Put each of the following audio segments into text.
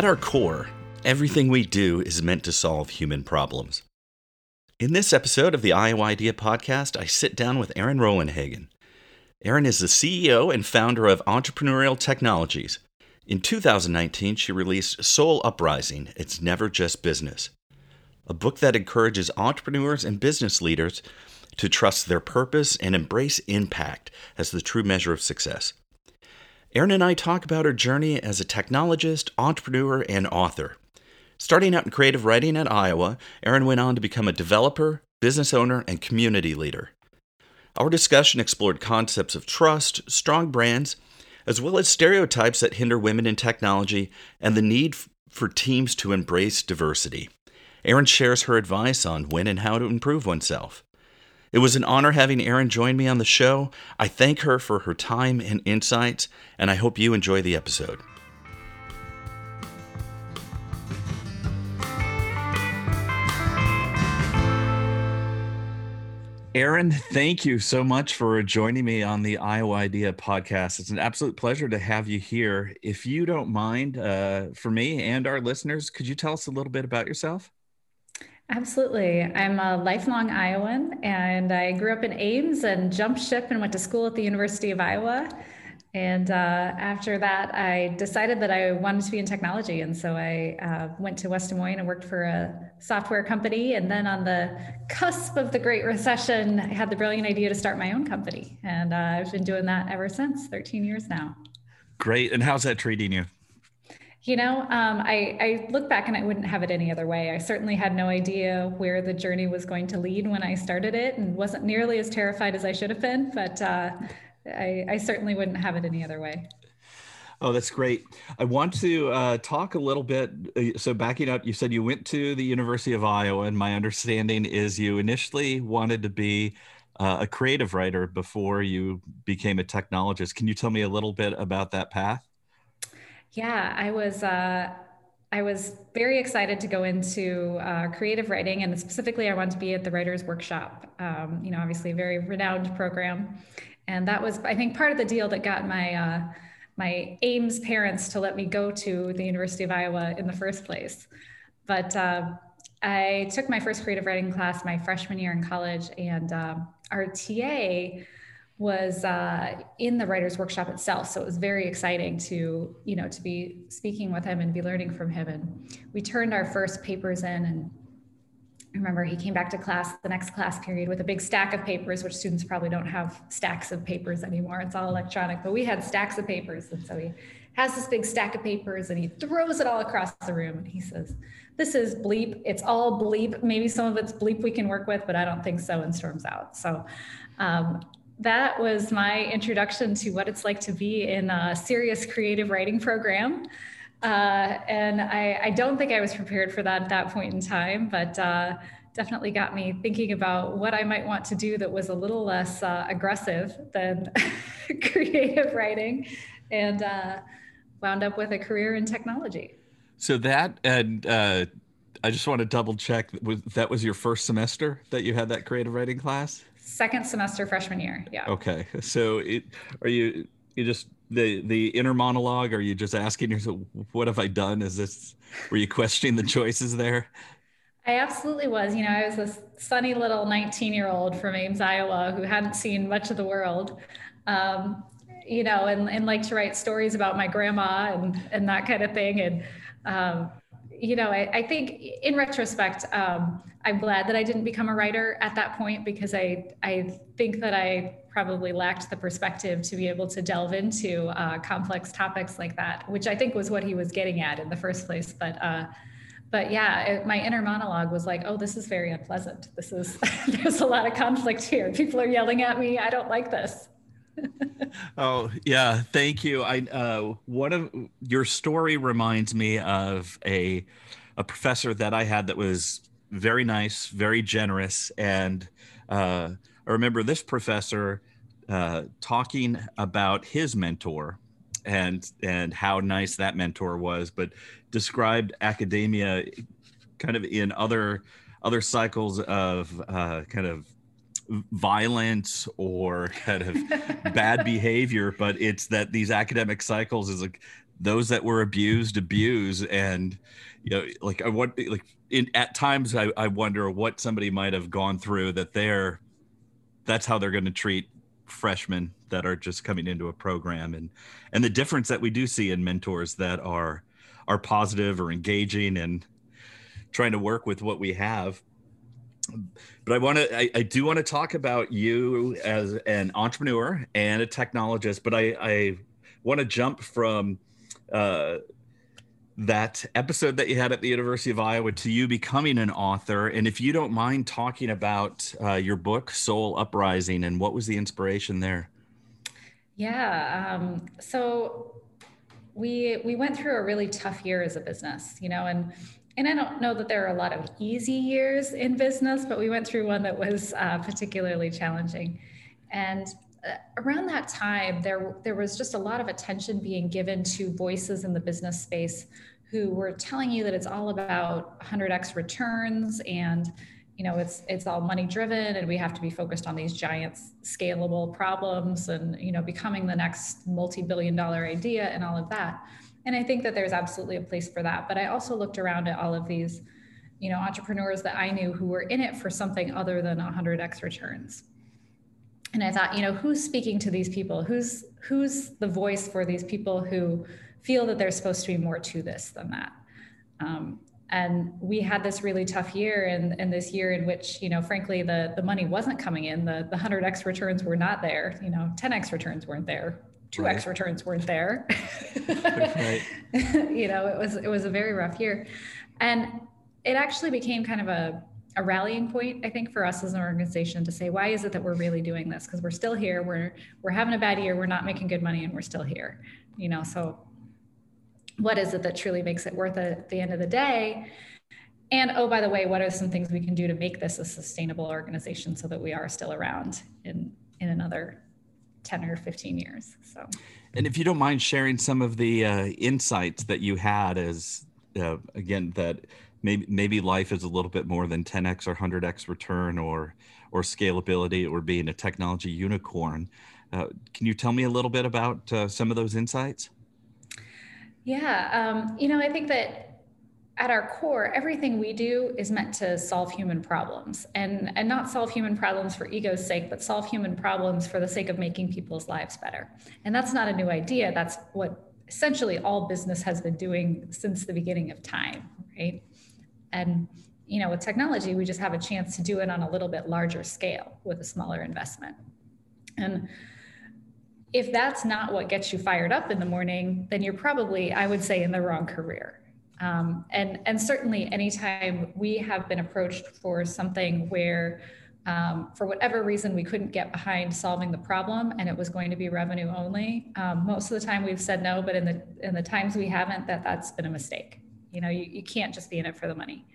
At our core, everything we do is meant to solve human problems. In this episode of the Iowa Idea Podcast, I sit down with Erin Rollenhagen. Erin is the CEO and founder of Entrepreneurial Technologies. In 2019, she released Soul Uprising It's Never Just Business, a book that encourages entrepreneurs and business leaders to trust their purpose and embrace impact as the true measure of success. Erin and I talk about her journey as a technologist, entrepreneur, and author. Starting out in creative writing at Iowa, Erin went on to become a developer, business owner, and community leader. Our discussion explored concepts of trust, strong brands, as well as stereotypes that hinder women in technology and the need for teams to embrace diversity. Erin shares her advice on when and how to improve oneself. It was an honor having Erin join me on the show. I thank her for her time and insights, and I hope you enjoy the episode. Erin, thank you so much for joining me on the Iowa Idea podcast. It's an absolute pleasure to have you here. If you don't mind, uh, for me and our listeners, could you tell us a little bit about yourself? Absolutely. I'm a lifelong Iowan and I grew up in Ames and jumped ship and went to school at the University of Iowa. And uh, after that, I decided that I wanted to be in technology. And so I uh, went to West Des Moines and worked for a software company. And then on the cusp of the Great Recession, I had the brilliant idea to start my own company. And uh, I've been doing that ever since 13 years now. Great. And how's that treating you? You know, um, I, I look back and I wouldn't have it any other way. I certainly had no idea where the journey was going to lead when I started it and wasn't nearly as terrified as I should have been, but uh, I, I certainly wouldn't have it any other way. Oh, that's great. I want to uh, talk a little bit. Uh, so, backing up, you said you went to the University of Iowa, and my understanding is you initially wanted to be uh, a creative writer before you became a technologist. Can you tell me a little bit about that path? Yeah, I was. Uh, I was very excited to go into uh, creative writing, and specifically, I wanted to be at the Writers Workshop. Um, you know, obviously, a very renowned program, and that was, I think, part of the deal that got my uh, my Ames parents to let me go to the University of Iowa in the first place. But uh, I took my first creative writing class my freshman year in college, and um, our TA was uh, in the writers workshop itself. So it was very exciting to you know to be speaking with him and be learning from him. And we turned our first papers in and I remember he came back to class the next class period with a big stack of papers which students probably don't have stacks of papers anymore. It's all electronic but we had stacks of papers. And so he has this big stack of papers and he throws it all across the room and he says this is bleep. It's all bleep. Maybe some of it's bleep we can work with but i don't think so and storms out. So um, that was my introduction to what it's like to be in a serious creative writing program. Uh, and I, I, don't think I was prepared for that at that point in time, but uh, definitely got me thinking about what I might want to do that was a little less uh, aggressive than creative writing, and uh, wound up with a career in technology. So that and uh, I just want to double check that was your first semester that you had that creative writing class? Second semester freshman year. Yeah. Okay. So it, are you you just the the inner monologue? Are you just asking yourself, what have I done? Is this were you questioning the choices there? I absolutely was. You know, I was this sunny little 19 year old from Ames, Iowa, who hadn't seen much of the world. Um, you know, and, and like to write stories about my grandma and, and that kind of thing. And, um, you know, I, I, think in retrospect, um, I'm glad that I didn't become a writer at that point because I I think that I probably lacked the perspective to be able to delve into uh, complex topics like that, which I think was what he was getting at in the first place. But uh, but yeah, it, my inner monologue was like, oh, this is very unpleasant. This is, there's a lot of conflict here. People are yelling at me. I don't like this. Oh yeah, thank you. I uh, one of your story reminds me of a a professor that I had that was very nice, very generous, and uh, I remember this professor uh, talking about his mentor and and how nice that mentor was, but described academia kind of in other other cycles of uh, kind of violence or kind of bad behavior but it's that these academic cycles is like those that were abused abuse and you know like i want like in at times I, I wonder what somebody might have gone through that they're that's how they're going to treat freshmen that are just coming into a program and and the difference that we do see in mentors that are are positive or engaging and trying to work with what we have but I want to, I, I, do want to talk about you as an entrepreneur and a technologist, but I, I want to jump from uh, that episode that you had at the University of Iowa to you becoming an author. And if you don't mind talking about uh, your book, Soul Uprising, and what was the inspiration there? Yeah. Um, so we we went through a really tough year as a business, you know, and and I don't know that there are a lot of easy years in business, but we went through one that was uh, particularly challenging. And uh, around that time, there there was just a lot of attention being given to voices in the business space who were telling you that it's all about 100x returns and you know it's it's all money driven and we have to be focused on these giant scalable problems and you know becoming the next multi-billion dollar idea and all of that and i think that there's absolutely a place for that. But i also looked around at all of these you know entrepreneurs that i knew who were in it for something other than 100x returns. And i thought you know who's speaking to these people? Who's who's the voice for these people who feel that there's supposed to be more to this than that? Um, and we had this really tough year and, and this year in which you know frankly the, the money wasn't coming in. The, the 100x returns were not there. You know 10x returns weren't there 2x returns weren't there. Right. you know it was it was a very rough year. And it actually became kind of a, a rallying point i think for us as an organization to say why is it that we're really doing this? Because we're still here. We're we're having a bad year. We're not making good money and we're still here. You know so what is it that truly makes it worth it at the end of the day? And oh by the way what are some things we can do to make this a sustainable organization so that we are still around in in another 10 or 15 years. So, and if you don't mind sharing some of the uh, insights that you had as, uh, again, that maybe, maybe life is a little bit more than 10x or 100x return or, or scalability or being a technology unicorn. Uh, can you tell me a little bit about uh, some of those insights? Yeah, um, you know, I think that at our core, everything we do is meant to solve human problems and, and not solve human problems for ego's sake, but solve human problems for the sake of making people's lives better. And that's not a new idea. That's what essentially all business has been doing since the beginning of time, right? And you know, with technology, we just have a chance to do it on a little bit larger scale with a smaller investment. And if that's not what gets you fired up in the morning, then you're probably, I would say, in the wrong career um, and, and certainly, anytime we have been approached for something where, um, for whatever reason, we couldn't get behind solving the problem and it was going to be revenue only, um, most of the time we've said no. But in the in the times we haven't, that that's been a mistake. You know, you, you can't just be in it for the money.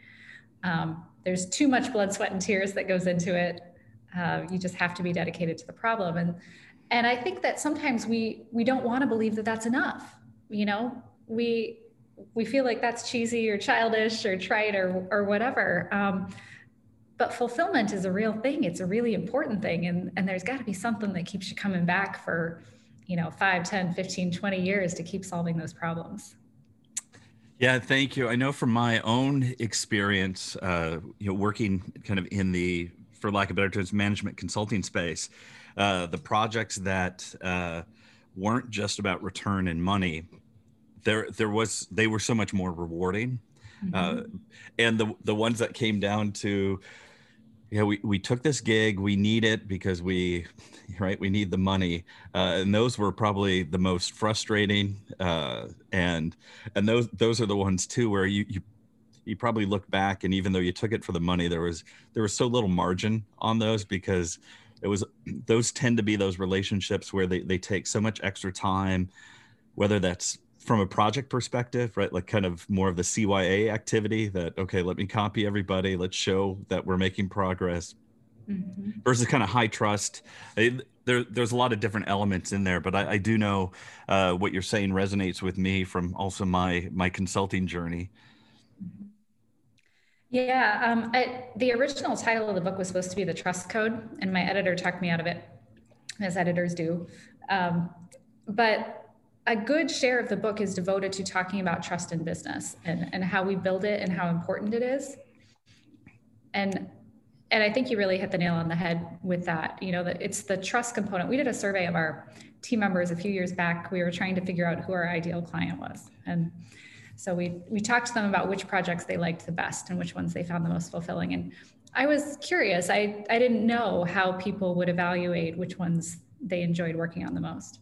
Um, there's too much blood, sweat, and tears that goes into it. Uh, you just have to be dedicated to the problem, and and I think that sometimes we we don't want to believe that that's enough. You know, we we feel like that's cheesy or childish or trite or, or whatever. Um, but fulfillment is a real thing. It's a really important thing. And, and there's got to be something that keeps you coming back for, you know, 5, 10, 15, 20 years to keep solving those problems. Yeah, thank you. I know from my own experience, uh, you know, working kind of in the, for lack of better terms, management consulting space, uh, the projects that uh, weren't just about return and money, there there was they were so much more rewarding uh, mm-hmm. uh, and the the ones that came down to yeah we, we took this gig we need it because we right we need the money uh, and those were probably the most frustrating uh, and and those those are the ones too where you you you probably look back and even though you took it for the money there was there was so little margin on those because it was those tend to be those relationships where they, they take so much extra time whether that's from a project perspective right like kind of more of the cya activity that okay let me copy everybody let's show that we're making progress mm-hmm. versus kind of high trust there, there's a lot of different elements in there but i, I do know uh, what you're saying resonates with me from also my my consulting journey yeah, um, I, the original title of the book was supposed to be The Trust Code, and my editor talked me out of it, as editors do. Um, but a good share of the book is devoted to talking about trust in business and, and how we build it and how important it is. And and I think you really hit the nail on the head with that. You know, that it's the trust component. We did a survey of our team members a few years back. We were trying to figure out who our ideal client was. And so we we talked to them about which projects they liked the best and which ones they found the most fulfilling. And I was curious. I I didn't know how people would evaluate which ones they enjoyed working on the most.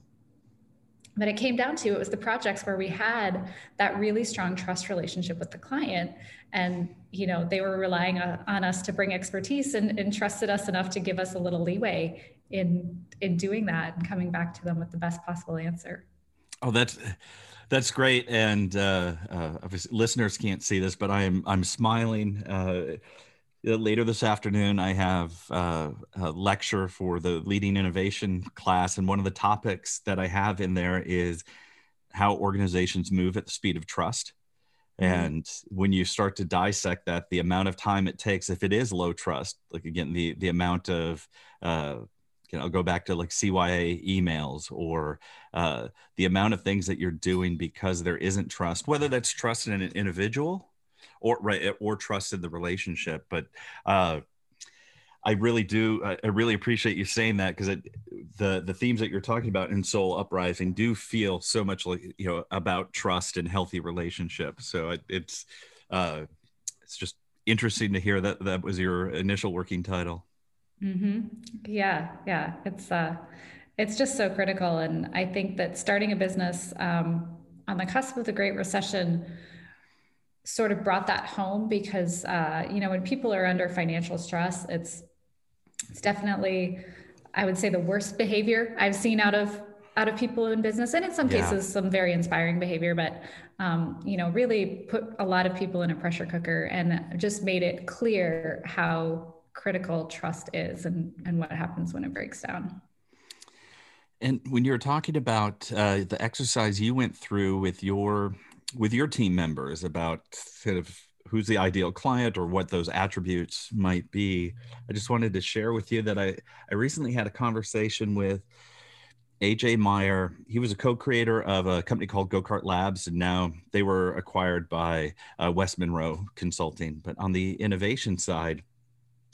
But it came down to it was the projects where we had that really strong trust relationship with the client, and you know they were relying on us to bring expertise and, and trusted us enough to give us a little leeway in in doing that and coming back to them with the best possible answer. Oh, that's that's great, and uh, uh, listeners can't see this, but I am I'm smiling. Uh, later this afternoon, I have uh, a lecture for the leading innovation class, and one of the topics that I have in there is how organizations move at the speed of trust. Mm-hmm. And when you start to dissect that, the amount of time it takes, if it is low trust, like again, the the amount of uh, you know, go back to like CYA emails or uh, the amount of things that you're doing because there isn't trust, whether that's trust in an individual or right or trust in the relationship. But uh, I really do. I really appreciate you saying that because the the themes that you're talking about in Soul Uprising do feel so much like you know about trust and healthy relationships. So it, it's uh, it's just interesting to hear that that was your initial working title. Mm-hmm. Yeah, yeah, it's uh, it's just so critical, and I think that starting a business um, on the cusp of the Great Recession sort of brought that home because uh, you know when people are under financial stress, it's it's definitely I would say the worst behavior I've seen out of out of people in business, and in some yeah. cases some very inspiring behavior, but um, you know really put a lot of people in a pressure cooker and just made it clear how critical trust is and, and what happens when it breaks down. And when you're talking about uh, the exercise you went through with your with your team members about sort of who's the ideal client or what those attributes might be, I just wanted to share with you that I I recently had a conversation with AJ Meyer. He was a co-creator of a company called GoKart Labs, and now they were acquired by uh, West Monroe Consulting. But on the innovation side,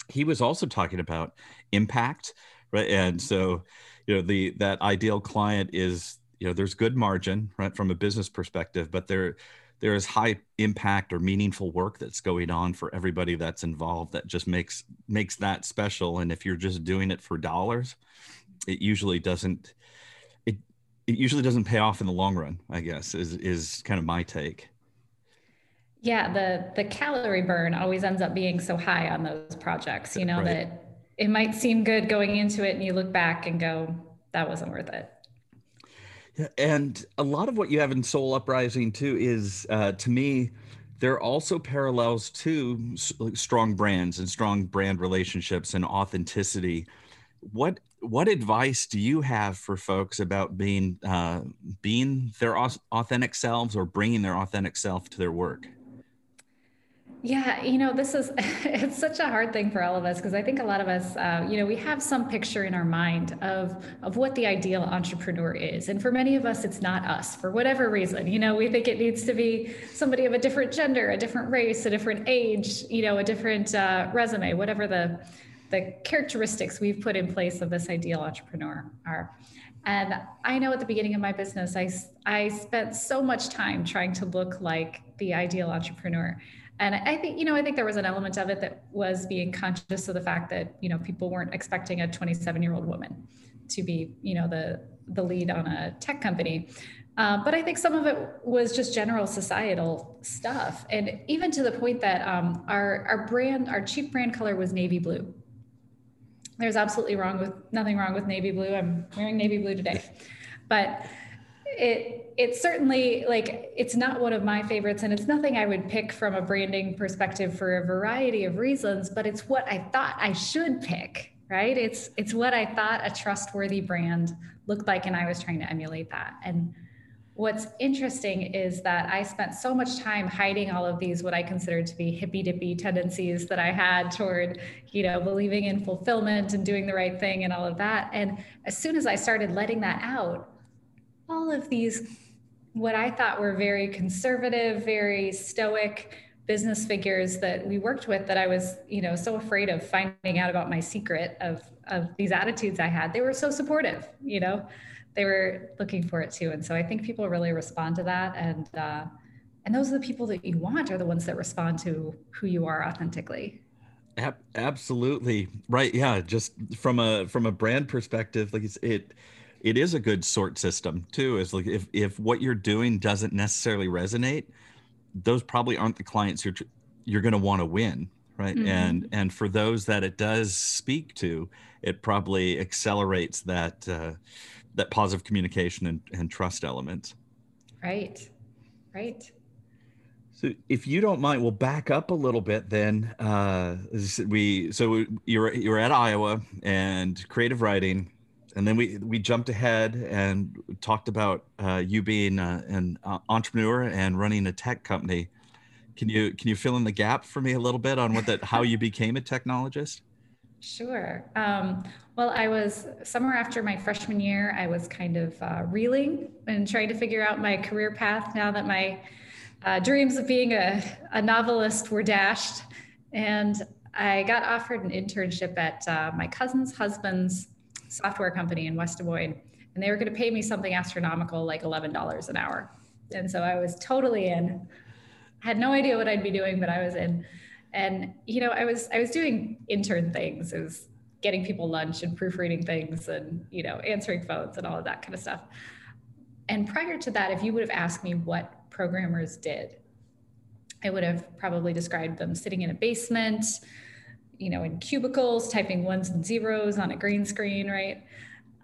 he was also talking about impact, right? And so, you know, the that ideal client is, you know, there's good margin, right, from a business perspective, but there there is high impact or meaningful work that's going on for everybody that's involved that just makes makes that special. And if you're just doing it for dollars, it usually doesn't it it usually doesn't pay off in the long run, I guess, is is kind of my take. Yeah, the the calorie burn always ends up being so high on those projects, you know, right. that it might seem good going into it and you look back and go, that wasn't worth it. And a lot of what you have in Soul Uprising too is uh, to me there are also parallels to strong brands and strong brand relationships and authenticity. What what advice do you have for folks about being uh, being their authentic selves or bringing their authentic self to their work? Yeah, you know, this is it's such a hard thing for all of us because I think a lot of us, uh, you know, we have some picture in our mind of of what the ideal entrepreneur is, and for many of us, it's not us for whatever reason. You know, we think it needs to be somebody of a different gender, a different race, a different age, you know, a different uh, resume, whatever the the characteristics we've put in place of this ideal entrepreneur are. And I know at the beginning of my business, I I spent so much time trying to look like the ideal entrepreneur and I think, you know, I think there was an element of it that was being conscious of the fact that, you know, people weren't expecting a 27 year old woman to be, you know, the, the lead on a tech company. Uh, but I think some of it was just general societal stuff. And even to the point that um, our, our brand, our chief brand color was navy blue. There's absolutely wrong with nothing wrong with navy blue. I'm wearing navy blue today. But it it's certainly like it's not one of my favorites and it's nothing I would pick from a branding perspective for a variety of reasons, but it's what I thought I should pick, right? It's it's what I thought a trustworthy brand looked like and I was trying to emulate that. And what's interesting is that I spent so much time hiding all of these what I considered to be hippy dippy tendencies that I had toward, you know, believing in fulfillment and doing the right thing and all of that. And as soon as I started letting that out, all of these what I thought were very conservative, very stoic business figures that we worked with that I was, you know, so afraid of finding out about my secret of of these attitudes I had. They were so supportive, you know. They were looking for it too. And so I think people really respond to that and uh and those are the people that you want are the ones that respond to who you are authentically. Absolutely. Right. Yeah, just from a from a brand perspective, like it's it it is a good sort system too is like if if what you're doing doesn't necessarily resonate those probably aren't the clients you're you're going to want to win right mm-hmm. and and for those that it does speak to it probably accelerates that uh, that positive communication and, and trust element right right so if you don't mind, we'll back up a little bit. Then uh, we so you're you're at Iowa and creative writing and then we we jumped ahead and talked about uh, you being an uh, entrepreneur and running a tech company. Can you can you fill in the gap for me a little bit on what that how you became a technologist? Sure. Um, well, I was summer after my freshman year. I was kind of uh, reeling and trying to figure out my career path now that my uh, dreams of being a, a novelist were dashed, and I got offered an internship at uh, my cousin's husband's software company in West Des Moines, and they were going to pay me something astronomical, like $11 an hour. And so I was totally in. Had no idea what I'd be doing, but I was in. And you know, I was I was doing intern things. It was getting people lunch and proofreading things, and you know, answering phones and all of that kind of stuff. And prior to that, if you would have asked me what programmers did, I would have probably described them sitting in a basement, you know, in cubicles, typing ones and zeros on a green screen, right?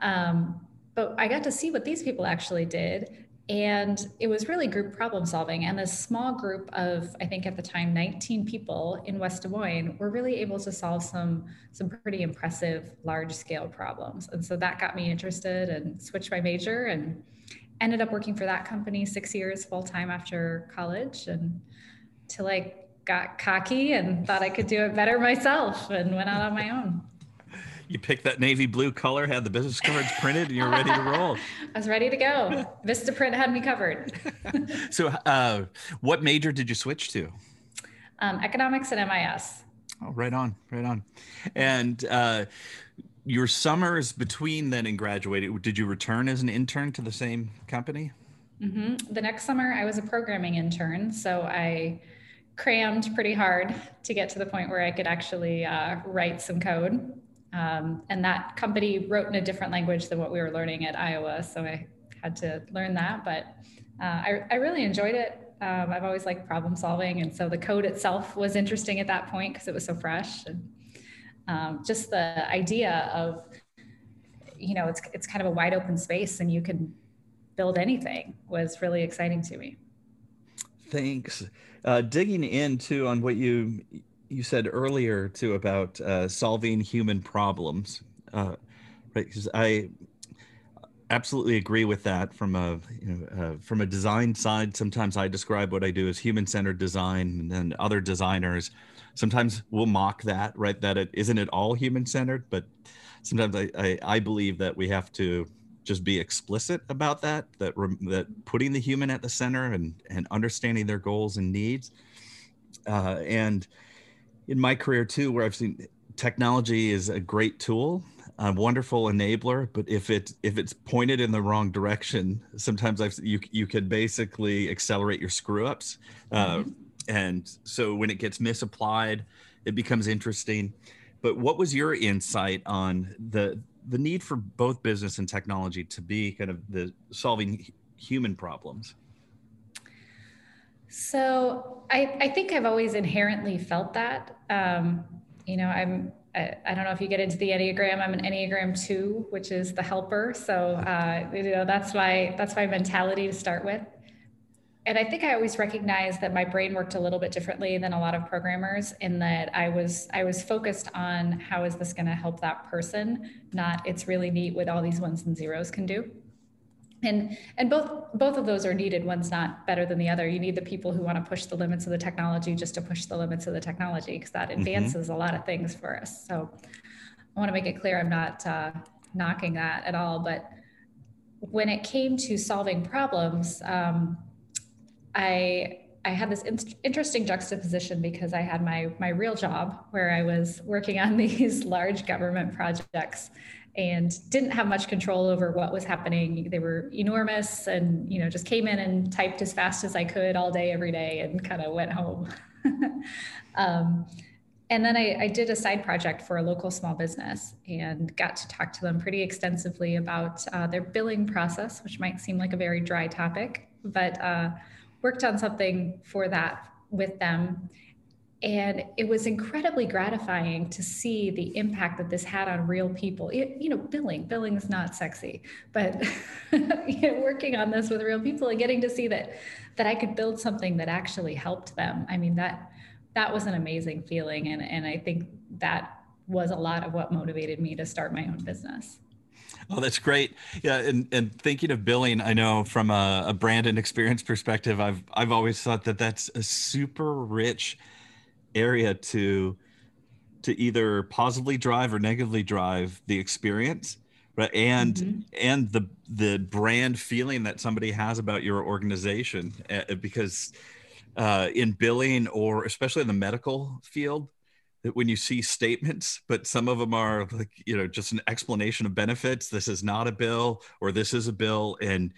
Um, but I got to see what these people actually did. And it was really group problem solving. And this small group of, I think at the time, 19 people in West Des Moines were really able to solve some, some pretty impressive large scale problems. And so that got me interested and switched my major and ended up working for that company six years full time after college and to like got cocky and thought I could do it better myself and went out on my own. You picked that navy blue color, had the business cards printed, and you're ready to roll. I was ready to go. Vistaprint had me covered. so, uh, what major did you switch to? Um, economics and MIS. Oh, right on, right on. And uh, your summers between then and graduating, did you return as an intern to the same company? Mm-hmm. The next summer, I was a programming intern. So I crammed pretty hard to get to the point where I could actually uh, write some code. Um, and that company wrote in a different language than what we were learning at Iowa. So I had to learn that. But uh, I, I, really enjoyed it. Um, I've always liked problem solving. And so the code itself was interesting at that point because it was so fresh. And um, just the idea of, you know, it's, it's kind of a wide open space and you can build anything was really exciting to me. Thanks uh, digging into on what you you said earlier too about uh, solving human problems, uh, right? Because I absolutely agree with that from a you know uh, from a design side. Sometimes I describe what I do as human centered design, and then other designers sometimes will mock that, right? That it isn't at all human centered, but sometimes I, I I believe that we have to just be explicit about that that that putting the human at the center and and understanding their goals and needs. Uh, and in my career too where i've seen technology is a great tool a wonderful enabler but if it if it's pointed in the wrong direction sometimes i've you you can basically accelerate your screw ups. Uh, mm-hmm. and so when it gets misapplied it becomes interesting. But what was your insight on the the need for both business and technology to be kind of the solving human problems? So I, I think I've always inherently felt that. Um, you know, I'm I, I, don't know if you get into the Enneagram. I'm an Enneagram two, which is the helper. So uh, you know that's my that's my mentality to start with. And I think I always recognized that my brain worked a little bit differently than a lot of programmers in that I was I was focused on how is this going to help that person, not it's really neat what all these ones and zeros can do and and both both of those are needed one's not better than the other you need the people who want to push the limits of the technology just to push the limits of the technology because that mm-hmm. advances mm-hmm. a lot of things for us so i want to make it clear i'm not uh, knocking that at all but when it came to solving problems um, i I had this in- interesting juxtaposition because I had my my real job where I was working on these large government projects and didn't have much control over what was happening. They were enormous and, you know, just came in and typed as fast as I could all day, every day, and kind of went home. um, and then I, I, did a side project for a local small business and got to talk to them pretty extensively about uh, their billing process, which might seem like a very dry topic, but uh, worked on something for that with them. And it was incredibly gratifying to see the impact that this had on real people. It, you know billing billing is not sexy but you know, working on this with real people and getting to see that that i could build something that actually helped them. I mean that that was an amazing feeling. And and i think that was a lot of what motivated me to start my own business Oh, that's great. Yeah, and, and thinking of billing, I know from a, a brand and experience perspective, I've I've always thought that that's a super rich area to to either positively drive or negatively drive the experience right and mm-hmm. and the the brand feeling that somebody has about your organization uh, because uh, in billing or especially in the medical field when you see statements but some of them are like you know just an explanation of benefits this is not a bill or this is a bill and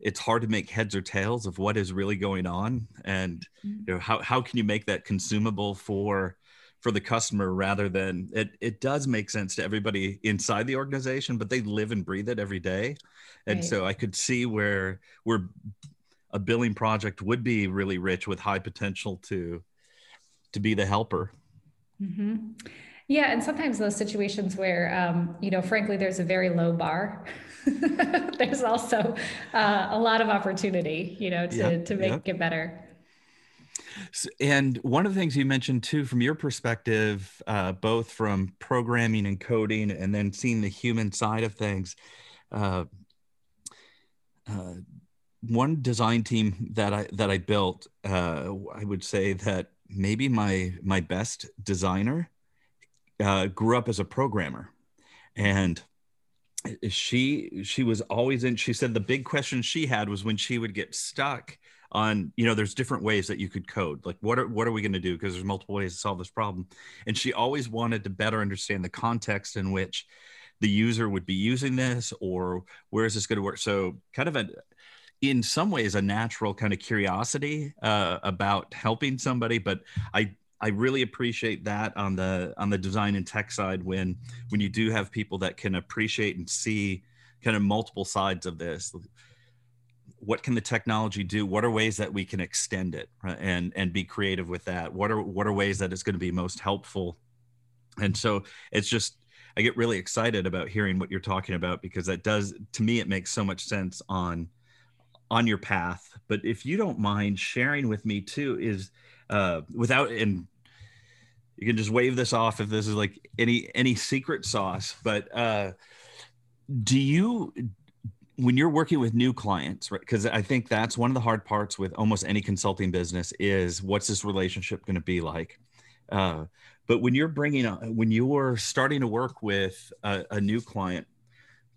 it's hard to make heads or tails of what is really going on and mm-hmm. you know how, how can you make that consumable for for the customer rather than it it does make sense to everybody inside the organization but they live and breathe it every day and right. so i could see where where a billing project would be really rich with high potential to to be the helper mm-hmm. yeah and sometimes those situations where um, you know frankly there's a very low bar there's also uh, a lot of opportunity, you know, to, yep, to make yep. it better. And one of the things you mentioned too, from your perspective, uh, both from programming and coding, and then seeing the human side of things, uh, uh, one design team that I that I built, uh, I would say that maybe my my best designer uh, grew up as a programmer, and she she was always in she said the big question she had was when she would get stuck on you know there's different ways that you could code. Like what are what are we going to do? Because there's multiple ways to solve this problem. And she always wanted to better understand the context in which the user would be using this or where is this going to work. So kind of a in some ways a natural kind of curiosity uh, about helping somebody but i I really appreciate that on the on the design and tech side when when you do have people that can appreciate and see kind of multiple sides of this. What can the technology do? What are ways that we can extend it right? and and be creative with that? What are what are ways that it's going to be most helpful? And so it's just I get really excited about hearing what you're talking about because that does to me it makes so much sense on on your path. But if you don't mind sharing with me too is uh, without and you can just wave this off if this is like any any secret sauce but uh do you when you're working with new clients right because i think that's one of the hard parts with almost any consulting business is what's this relationship going to be like uh, but when you're bringing when you're starting to work with a, a new client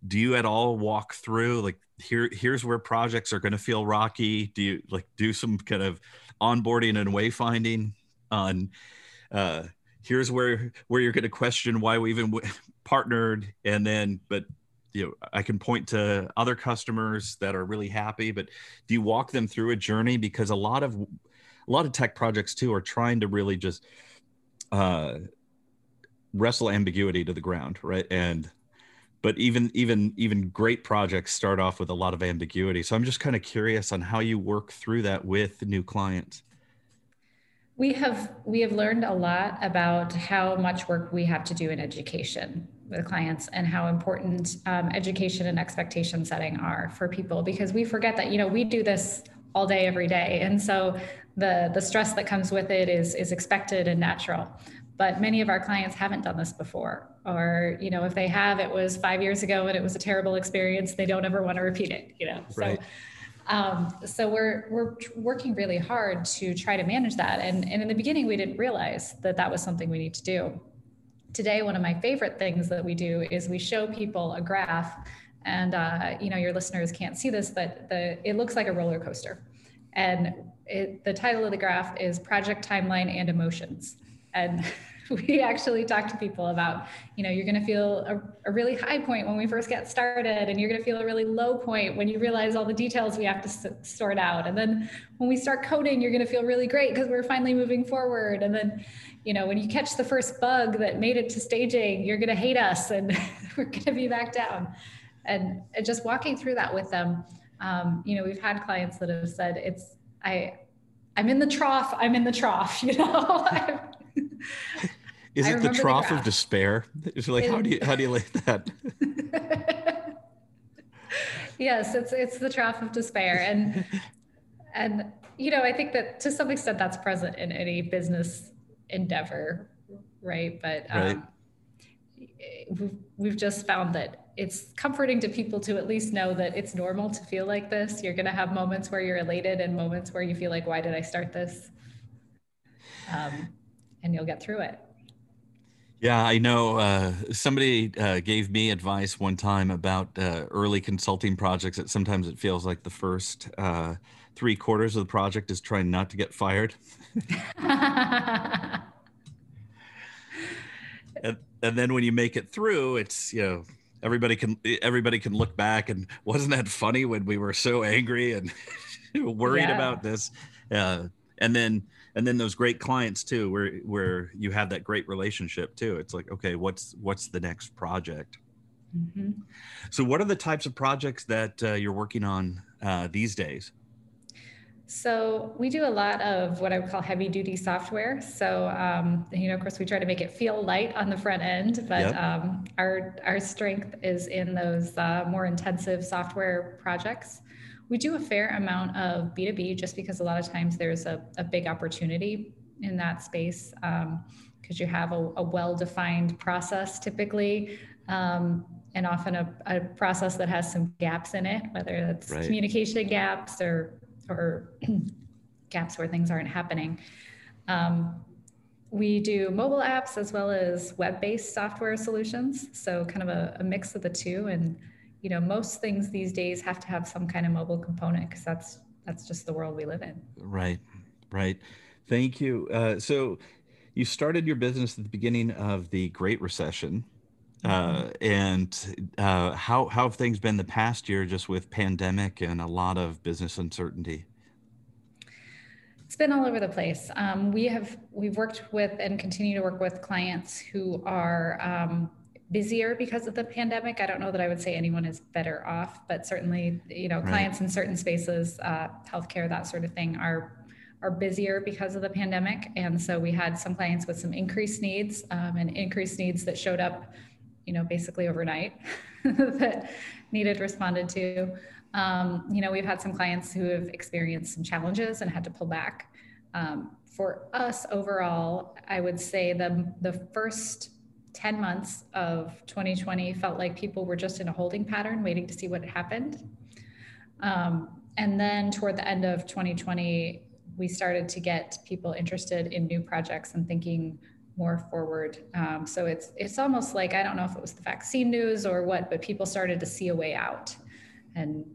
do you at all walk through like here here's where projects are going to feel rocky? Do you like do some kind of onboarding and wayfinding on uh, here's where where you're going to question why we even w- partnered and then but you know i can point to other customers that are really happy but do you walk them through a journey? Because a lot of a lot of tech projects too are trying to really just uh, wrestle ambiguity to the ground right? And but even even even great projects start off with a lot of ambiguity. So i'm just kind of curious on how you work through that with new clients. We have we have learned a lot about how much work we have to do in education with clients and how important um, education and expectation setting are for people because we forget that you know we do this all day every day. And so the the stress that comes with it is is expected and natural. But many of our clients haven't done this before or you know if they have it was five years ago and it was a terrible experience they don't ever want to repeat it you know right. so um, so we're we're working really hard to try to manage that. And and in the beginning, we didn't realize that that was something we need to do. Today, one of my favorite things that we do is we show people a graph, and uh, you know your listeners can't see this, but the it looks like a roller coaster, and it, the title of the graph is Project Timeline and Emotions, and we actually talk to people about, you know, you're going to feel a, a, really high point when we first get started, and you're going to feel a really low point when you realize all the details we have to s- sort out. And then when we start coding, you're going to feel really great because we're finally moving forward. And then, you know, when you catch the first bug that made it to staging, you're going to hate us and we're going to be back down. And, and just walking through that with them, um, you know, we've had clients that have said, it's, I, I'm in the trough. I'm in the trough, you know. Is it the trough the of despair? It's like, it, how do you how do you lay that? yes, it's it's the trough of despair, and and you know, I think that to some extent that's present in any business endeavor, right? But um. We've, we've just found that it's comforting to people to at least know that it's normal to feel like this. You're going to have moments where you're elated and moments where you feel like, why did I start this? Um, and you'll get through it. Yeah, I know. Uh, somebody uh, gave me advice one time about uh, early consulting projects. That sometimes it feels like the first uh, three quarters of the project is trying not to get fired. and, and then when you make it through, it's you know everybody can everybody can look back and wasn't that funny when we were so angry and worried yeah. about this, uh, and then and then those great clients too where where you have that great relationship too it's like okay what's what's the next project mm-hmm. so what are the types of projects that uh, you're working on uh, these days so we do a lot of what I would call heavy duty software. So um, you know, of course, we try to make it feel light on the front end, but yep. um, our our strength is in those uh, more intensive software projects. We do a fair amount of B2B just because a lot of times there's a, a big opportunity in that space because um, you have a, a well defined process typically. Um, and often a, a, process that has some gaps in it, whether it's right. communication gaps or or gaps where things aren't happening. Um, we do mobile apps as well as web-based software solutions, so kind of a, a mix of the two. And you know most things these days have to have some kind of mobile component because that's that's just the world we live in right right thank you uh, so you started your business at the beginning of the great recession uh, mm-hmm. and uh, how how have things been the past year just with pandemic and a lot of business uncertainty it's been all over the place. Um, we have we've worked with and continue to work with clients who are um, busier because of the pandemic. I don't know that I would say anyone is better off, but certainly, you know, right. clients in certain spaces, uh, healthcare, that sort of thing, are are busier because of the pandemic. And so we had some clients with some increased needs um, and increased needs that showed up, you know, basically overnight that needed responded to. Um, you know, we've had some clients who have experienced some challenges and had to pull back. Um, for us overall, I would say the the first 10 months of 2020 felt like people were just in a holding pattern waiting to see what happened. Um, and then toward the end of 2020, we started to get people interested in new projects and thinking more forward. Um, so it's it's almost like I don't know if it was the vaccine news or what, but people started to see a way out and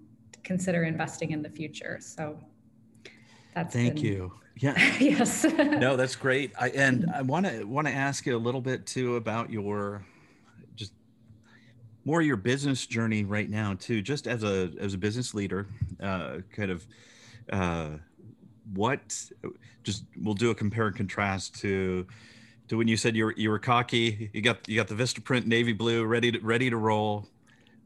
consider investing in the future. So thank you. Yeah. yes. no, that's great. I, and I want to want to ask you a little bit too about your just more your business journey right now too. Just as a as a business leader, uh, kind of uh, what just we'll do a compare and contrast to to when you said you were you were cocky. You got you got the Vistaprint navy blue ready to ready to roll.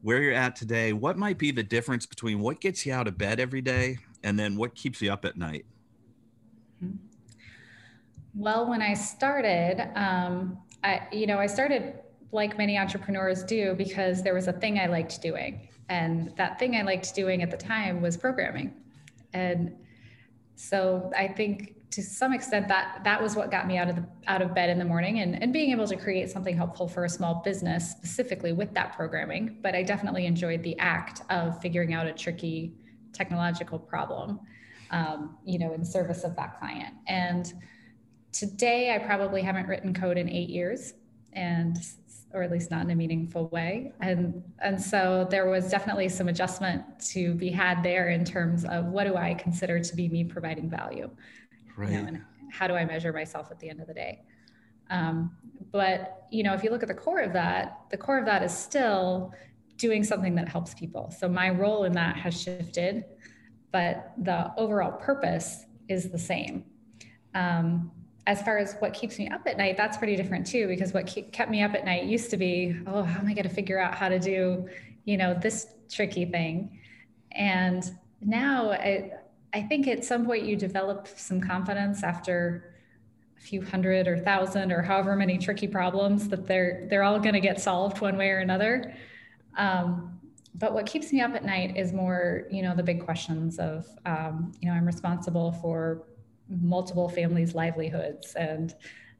where you're at today, what might be the difference between what gets you out of bed every day and then what keeps you up at night? Well, when I started, um, I, you know, I started like many entrepreneurs do because there was a thing I liked doing. And that thing I liked doing at the time was programming. And so I think to some extent that that was what got me out of the out of bed in the morning and, and being able to create something helpful for a small business specifically with that programming but i definitely enjoyed the act of figuring out a tricky technological problem um, you know in service of that client and today i probably haven't written code in eight years and or at least not in a meaningful way and and so there was definitely some adjustment to be had there in terms of what do i consider to be me providing value Right. You know, and how do I measure myself at the end of the day? Um, but you know, if you look at the core of that, the core of that is still doing something that helps people. So my role in that has shifted, but the overall purpose is the same. Um, as far as what keeps me up at night, that's pretty different too, because what keep, kept me up at night used to be, oh, how am I going to figure out how to do, you know, this tricky thing? And now it, I think at some point you develop some confidence after a few hundred or thousand or however many tricky problems that they're they're all going to get solved one way or another. Um, but what keeps me up at night is more, you know, the big questions of, um, you know, I'm responsible for multiple families' livelihoods and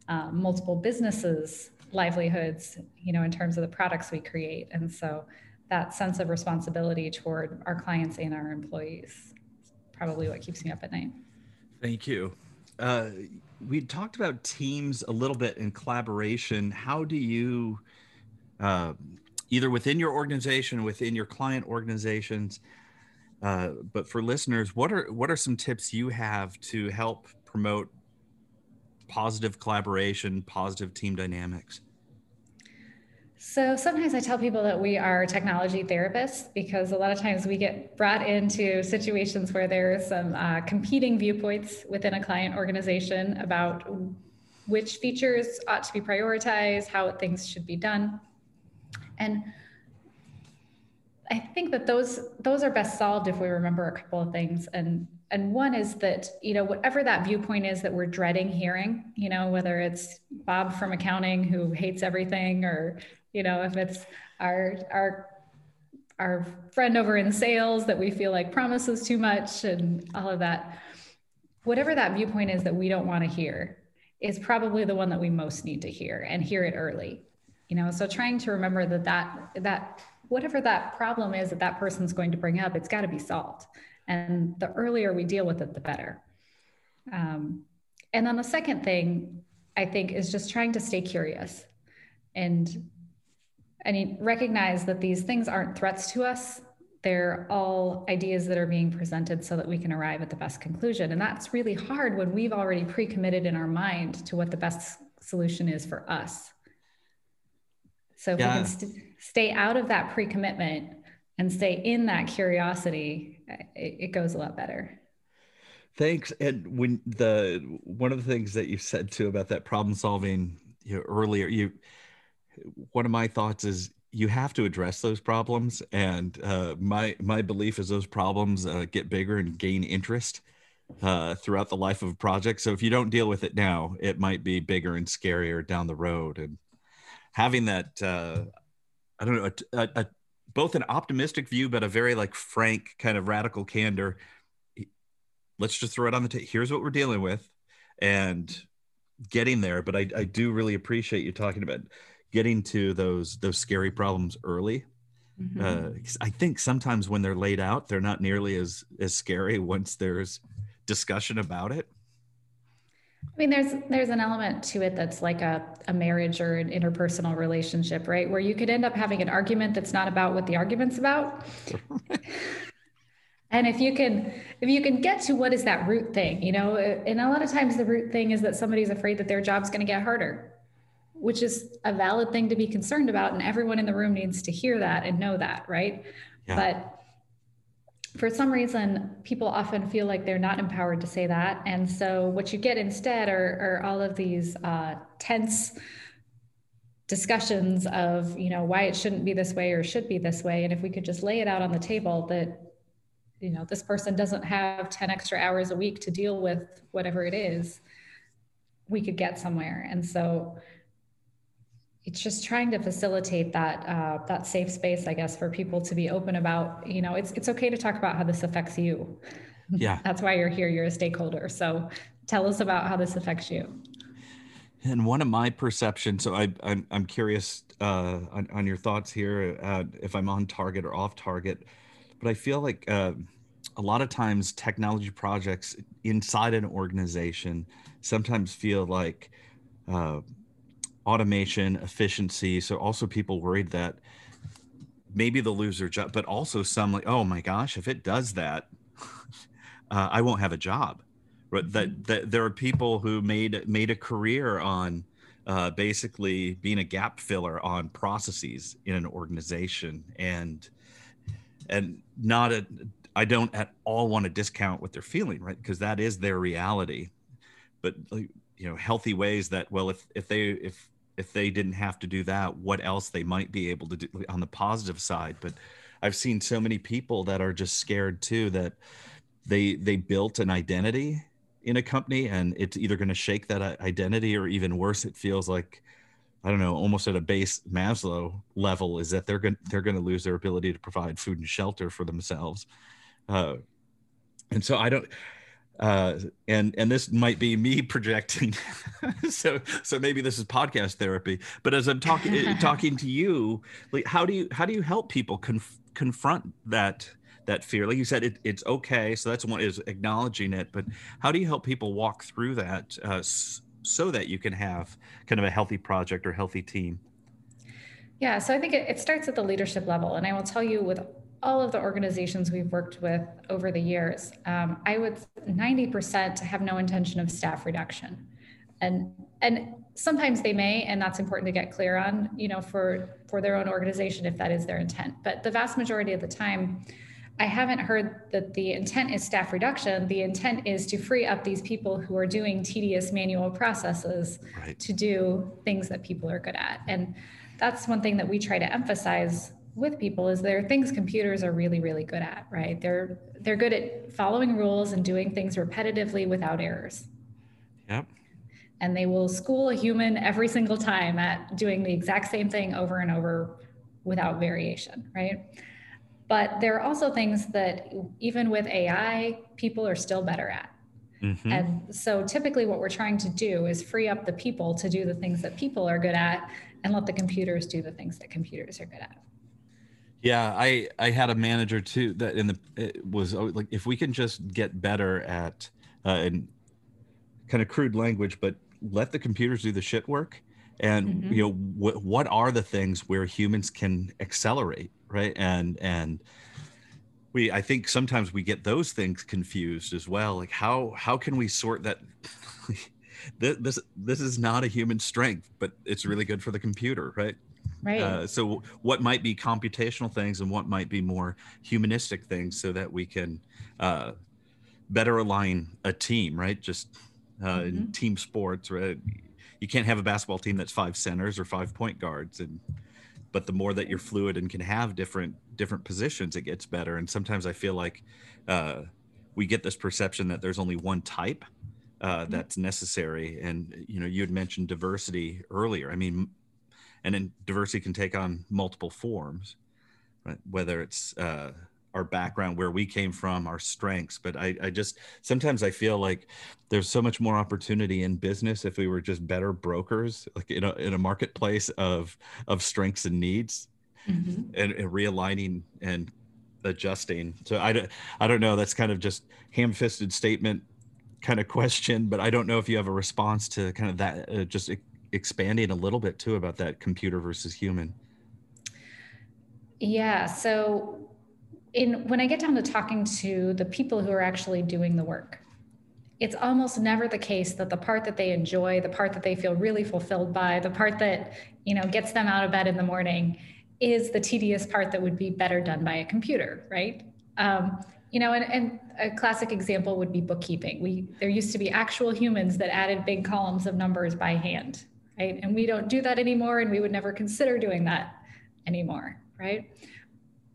um, multiple businesses' livelihoods, you know, in terms of the products we create. And so that sense of responsibility toward our clients and our employees is probably what keeps me up at night. Thank you. Uh, we talked about teams a little bit in collaboration. How do you, uh, either within your organization, within your client organizations, uh, but for listeners, what are what are some tips you have to help promote positive collaboration, positive team dynamics? So sometimes I tell people that we are technology therapists because a lot of times we get brought into situations where there are some uh, competing viewpoints within a client organization about which features ought to be prioritized, how things should be done. And I think that those those are best solved if we remember a couple of things. And and one is that you know whatever that viewpoint is that we're dreading hearing, you know whether it's Bob from accounting who hates everything, or you know if it's our our our friend over in sales that we feel like promises too much and all of that whatever that viewpoint is that we don't want to hear is probably the one that we most need to hear and hear it early you know so trying to remember that that that whatever that problem is that that person's going to bring up it's got to be solved and the earlier we deal with it the better um, and then the second thing i think is just trying to stay curious and and recognize that these things aren't threats to us. They're all ideas that are being presented so that we can arrive at the best conclusion. And that's really hard when we've already pre committed in our mind to what the best solution is for us. So if yeah. we can st- stay out of that pre commitment and stay in that curiosity, it, it goes a lot better. Thanks. And when the one of the things that you said too about that problem solving you know, earlier, you one of my thoughts is you have to address those problems and uh, my my belief is those problems uh, get bigger and gain interest uh, throughout the life of a project so if you don't deal with it now it might be bigger and scarier down the road and having that uh, i don't know a, a, a, both an optimistic view but a very like frank kind of radical candor. Let's just throw it on the table here's what we're dealing with and getting there. But I, I do really appreciate you talking about getting to those those scary problems early. Mm-hmm. uh, i think sometimes when they're laid out they're not nearly as as scary once there's discussion about it I mean, there's there's an element to it that's like a, a marriage or an interpersonal relationship, right? Where you could end up having an argument that's not about what the argument's about. and if you can if you can get to what is that root thing, you know, and a lot of times the root thing is that somebody's afraid that their job's going to get harder which is a valid thing to be concerned about. And everyone in the room needs to hear that and know that, right? Yeah. But for some reason, people often feel like they're not empowered to say that. And so what you get instead are, are all of these uh, tense discussions of you know why it shouldn't be this way or should be this way and if we could just lay it out on the table that you know this person doesn't have 10 extra hours a week to deal with whatever it is we could get somewhere and so it's just trying to facilitate that uh, that safe space i guess for people to be open about you know it's it's okay to talk about how this affects you. Yeah. That's why you're here you're a stakeholder. So tell us about how this affects you. And one of my perceptions, so I, I'm, I'm curious uh, on, on your thoughts here, uh, if I'm on target or off target, but I feel like uh, a lot of times technology projects inside an organization sometimes feel like uh, automation, efficiency. So also people worried that maybe they'll lose their job, but also some like, oh my gosh, if it does that, uh, I won't have a job right that, mm-hmm. that there are people who made made a career on uh, basically being a gap filler on processes in an organization and and not a i don't at all want to discount what they're feeling right because that is their reality but you know healthy ways that well if if they if if they didn't have to do that what else they might be able to do on the positive side. But i've seen so many people that are just scared too that they they built an identity in a company and it's either going to shake that uh, identity or even worse it feels like i don't know almost at a base maslow level is that they're going they're going to lose their ability to provide food and shelter for themselves. Uh, and so i don't uh, and and this might be me projecting. So so maybe this is podcast therapy but as i'm talking eh, talking to you like how do you how do you help people conf- confront that that fear? Like you said it, it's okay so that's one is acknowledging it but how do you help people walk through that uh, so that you can have kind of a healthy project or healthy team? Yeah so i think it, it starts at the leadership level and i will tell you with all of the organizations we've worked with over the years um, i would 90% have no intention of staff reduction and and sometimes they may and that's important to get clear on you know for for their own organization if that is their intent but the vast majority of the time I haven't heard that the intent is staff reduction. The intent is to free up these people who are doing tedious manual processes right. to do things that people are good at. And that's one thing that we try to emphasize with people is there are things computers are really really good at, right? They're they're good at following rules and doing things repetitively without errors. Yep. And they will school a human every single time at doing the exact same thing over and over without variation, right? But there are also things that even with AI, people are still better at. Mm-hmm. And so typically what we're trying to do is free up the people to do the things that people are good at and let the computers do the things that computers are good at. Yeah, I I had a manager too that in the it was like if we can just get better at uh, and kind of crude language, but let the computers do the shit work, and mm-hmm. you know what what are the things where humans can accelerate right and and we i think sometimes we get those things confused as well like how how can we sort that this, this this is not a human strength but it's really good for the computer right right. Uh, so what might be computational things and what might be more humanistic things so that we can uh, better align a team right? Just uh, mm-hmm. in team sports right? You can't have a basketball team that's five centers or five point guards and but the more that you're fluid and can have different different positions it gets better. And sometimes i feel like uh, we get this perception that there's only one type uh, mm-hmm. that's necessary. And you know you had mentioned diversity earlier. I mean and then diversity can take on multiple forms right whether it's uh, our background, where we came from, our strengths. But I, I just sometimes I feel like there's so much more opportunity in business if we were just better brokers, like in a in a marketplace of of strengths and needs, mm-hmm. and, and realigning and adjusting. So I don't I don't know. That's kind of just ham-fisted statement kind of question, but I don't know if you have a response to kind of that. Uh, just expanding a little bit too about that computer versus human. Yeah. So in when I get down to talking to the people who are actually doing the work, it's almost never the case that the part that they enjoy, the part that they feel really fulfilled by, the part that you know gets them out of bed in the morning, is the tedious part that would be better done by a computer, right? Um, you know, and, and a classic example would be bookkeeping. We there used to be actual humans that added big columns of numbers by hand, right? And we don't do that anymore, and we would never consider doing that anymore, right?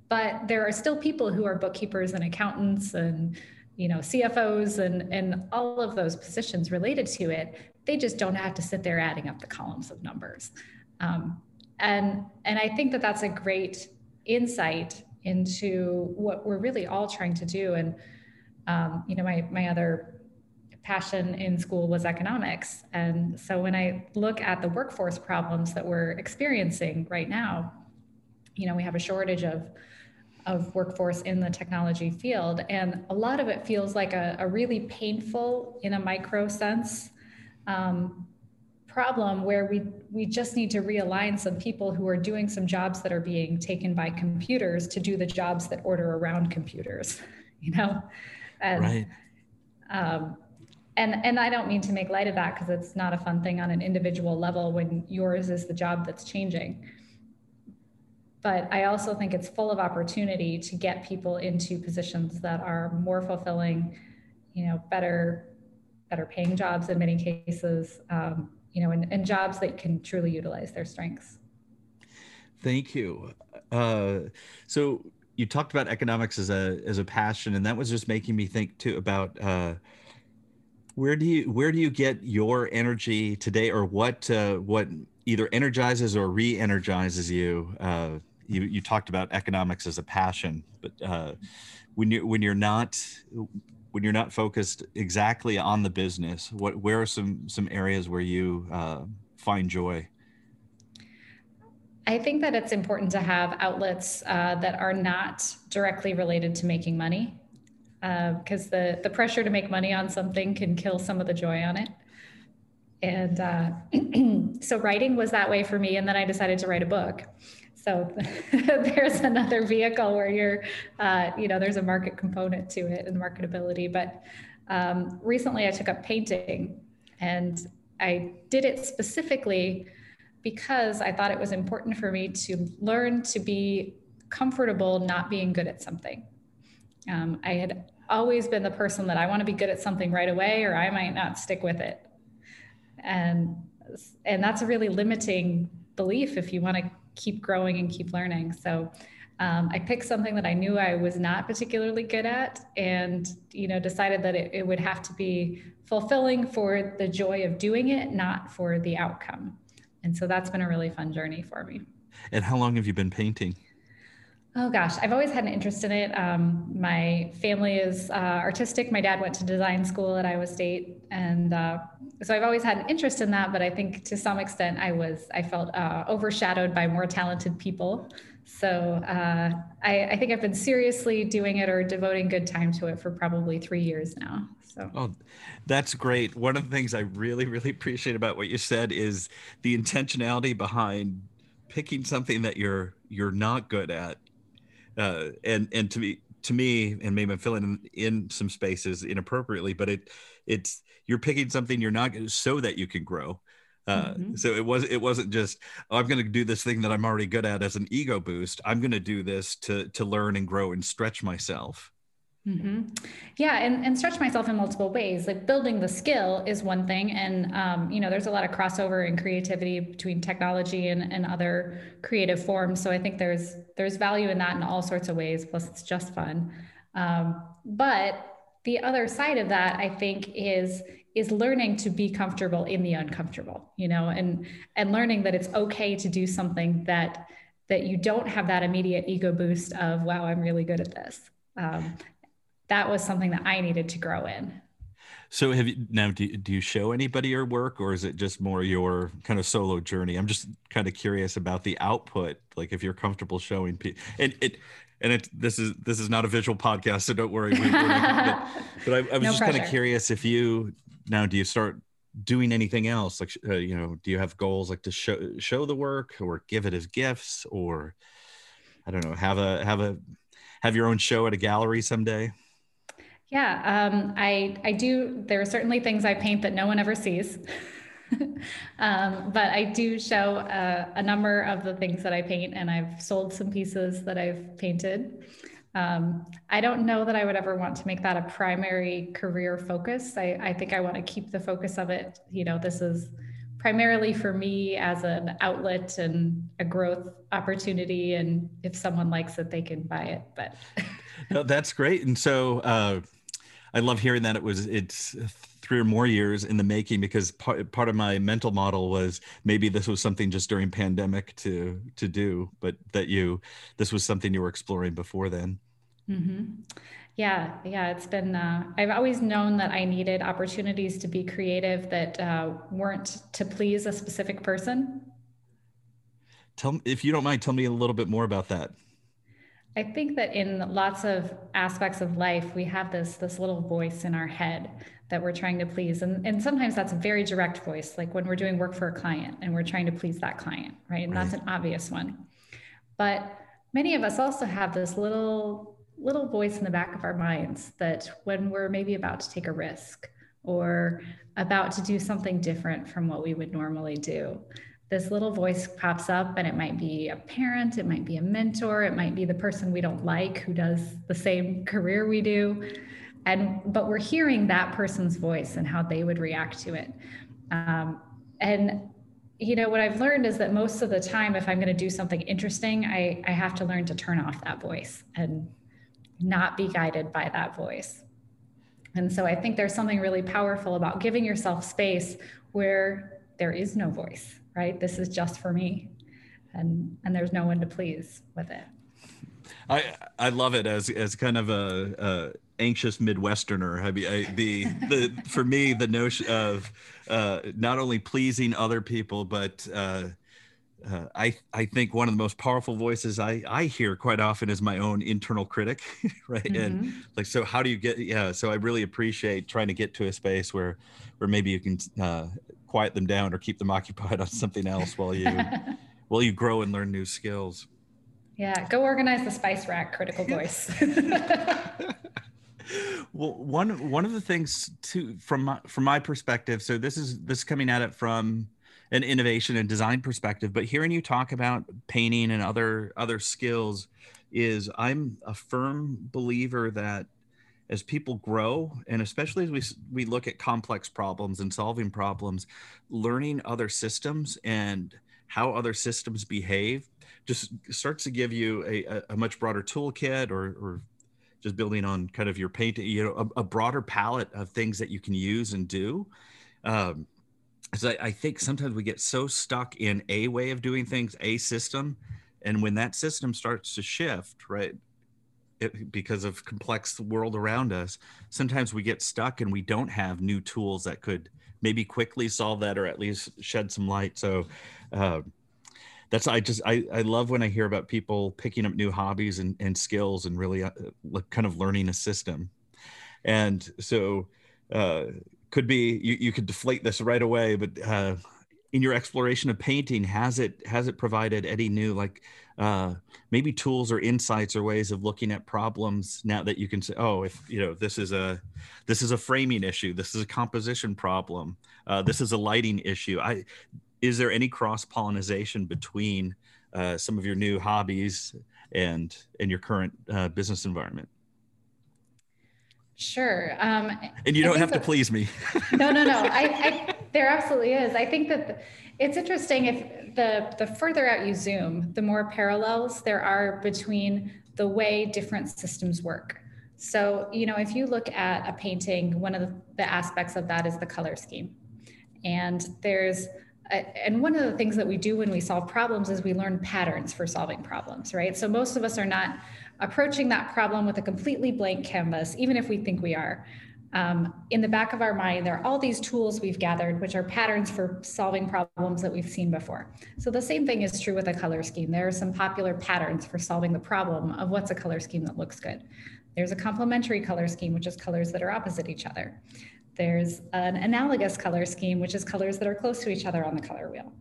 But there are still people who are bookkeepers and accountants and you know CFOs and and all of those positions related to it. They just don't have to sit there adding up the columns of numbers. Um, and and I think that that's a great insight into what we're really all trying to do. And um, you know, my my other passion in school was economics. And so when I look at the workforce problems that we're experiencing right now, you know, we have a shortage of of workforce in the technology field. And a lot of it feels like a, a really painful, in a micro sense, um, problem where we we just need to realign some people who are doing some jobs that are being taken by computers to do the jobs that order around computers you know and right. um, and and i don't mean to make light of that because it's not a fun thing on an individual level when yours is the job that's changing but i also think it's full of opportunity to get people into positions that are more fulfilling you know better better paying jobs in many cases um, you know, and, and jobs that can truly utilize their strengths. Thank you. Uh, so you talked about economics as a as a passion, and that was just making me think too about uh, where do you where do you get your energy today, or what uh, what either energizes or re-energizes you. Uh, you you talked about economics as a passion, but uh, when you when you're not when you're not focused exactly on the business what where are some some areas where you uh, find joy i think that it's important to have outlets uh, that are not directly related to making money because uh, the the pressure to make money on something can kill some of the joy on it and uh, so writing was that way for me and then i decided to write a book so there's another vehicle where you're, uh, you know, there's a market component to it and marketability. But um, recently I took up painting and I did it specifically because I thought it was important for me to learn to be comfortable not being good at something. Um, I had always been the person that I want to be good at something right away or I might not stick with it. And and that's a really limiting belief if you want to keep growing and keep learning. So um, I picked something that I knew I was not particularly good at and, you know, decided that it, it would have to be fulfilling for the joy of doing it, not for the outcome. And so that's been a really fun journey for me. And how long have you been painting? Oh gosh, I've always had an interest in it. Um, my family is uh, artistic. My dad went to design school at Iowa State, and uh, so I've always had an interest in that. But I think to some extent, I was I felt uh, overshadowed by more talented people. So uh, I, I, think I've been seriously doing it or devoting good time to it for probably three years now. So. Oh, that's great. One of the things I really, really appreciate about what you said is the intentionality behind picking something that you're you're not good at uh, and and to me to me and maybe i'm filling in, in some spaces inappropriately but it it's you're picking something you're not so that you can grow. Uh, mm-hmm. so it was it wasn't just oh, i'm going to do this thing that i'm already good at as an ego boost. I'm going to do this to to learn and grow and stretch myself Mm-hmm. Yeah, and, and stretch myself in multiple ways. Like building the skill is one thing, and um, you know, there's a lot of crossover and creativity between technology and, and other creative forms. So I think there's there's value in that in all sorts of ways. Plus, it's just fun. Um, but the other side of that, I think, is is learning to be comfortable in the uncomfortable. You know, and and learning that it's okay to do something that that you don't have that immediate ego boost of wow, I'm really good at this. Um, that was something that I needed to grow in. So have you now do, do you show anybody your work or is it just more your kind of solo journey? I'm just kind of curious about the output, like if you're comfortable showing people and it and it this is this is not a visual podcast, so don't worry. We, but, but I, I, was no just kind of curious if you now do you start doing anything else like uh, you know do you have goals like to show show the work or give it as gifts or I don't know have a have a have your own show at a gallery someday? Yeah, um, I I do. There are certainly things I paint that no one ever sees, um, but I do show uh, a number of the things that I paint, and I've sold some pieces that I've painted. Um, I don't know that I would ever want to make that a primary career focus. I, I think I want to keep the focus of it. You know, this is primarily for me as an outlet and a growth opportunity. And if someone likes it, they can buy it. But no, that's great. And so uh, I love hearing that it was it's three or more years in the making because part, part of my mental model was maybe this was something just during pandemic to to do, but that you this was something you were exploring before then. Mm-hmm. Yeah, yeah, it's been. Uh, I've always known that I needed opportunities to be creative that uh, weren't to please a specific person. Tell if you don't mind, tell me a little bit more about that. I think that in lots of aspects of life, we have this this little voice in our head that we're trying to please, and and sometimes that's a very direct voice, like when we're doing work for a client and we're trying to please that client, right? And right. that's an obvious one. But many of us also have this little little voice in the back of our minds that when we're maybe about to take a risk or about to do something different from what we would normally do, this little voice pops up and it might be a parent, it might be a mentor, it might be the person we don't like who does the same career we do. And but we're hearing that person's voice and how they would react to it. Um, and you know what I've learned is that most of the time, if I'm going to do something interesting, I, I have to learn to turn off that voice and not be guided by that voice. And so I think there's something really powerful about giving yourself space where there is no voice, right? This is just for me. And and there's no one to please with it. I I love it as as kind of a, a anxious Midwesterner. I mean, I, the the for me the notion of uh, not only pleasing other people but uh, uh, I I think one of the most powerful voices I I hear quite often is my own internal critic, right? Mm-hmm. And like, so how do you get? Yeah, so I really appreciate trying to get to a space where where maybe you can uh, quiet them down or keep them occupied on something else while you while you grow and learn new skills. Yeah, go organize the spice rack. Critical voice. well, one one of the things too from my, from my perspective. So this is this is coming at it from an innovation and design perspective but hearing you talk about painting and other other skills is i'm a firm believer that as people grow and especially as we we look at complex problems and solving problems learning other systems and how other systems behave just starts to give you a, a much broader toolkit or, or just building on kind of your painting you know a, a broader palette of things that you can use and do. Um, so I, I think sometimes we get so stuck in a way of doing things, a system, and when that system starts to shift, right, it, because of complex world around us, sometimes we get stuck and we don't have new tools that could maybe quickly solve that or at least shed some light. So. Uh, that's I just I, I love when I hear about people picking up new hobbies and, and skills and really uh, kind of learning a system. And so uh, could be you, you could deflate this right away but uh, in your exploration of painting has it has it provided any new like uh, maybe tools or insights or ways of looking at problems now that you can say oh if you know this is a this is a framing issue this is a composition problem uh, this is a lighting issue i is there any cross pollination between uh, some of your new hobbies and and your current uh, business environment Sure. Um, and you don't have to please me. no, no, no. I, I, there absolutely is. I think that it's interesting if the the further out you zoom, the more parallels there are between the way different systems work. So, you know, if you look at a painting, one of the, the aspects of that is the color scheme. And there's and one of the things that we do when we solve problems is we learn patterns for solving problems, right? So most of us are not approaching that problem with a completely blank canvas, even if we think we are. Um, in the back of our mind, there are all these tools we've gathered, which are patterns for solving problems that we've seen before. So the same thing is true with a color scheme. There are some popular patterns for solving the problem of what's a color scheme that looks good. There's a complementary color scheme, which is colors that are opposite each other. There's an analogous color scheme, which is colors that are close to each other on the color wheel.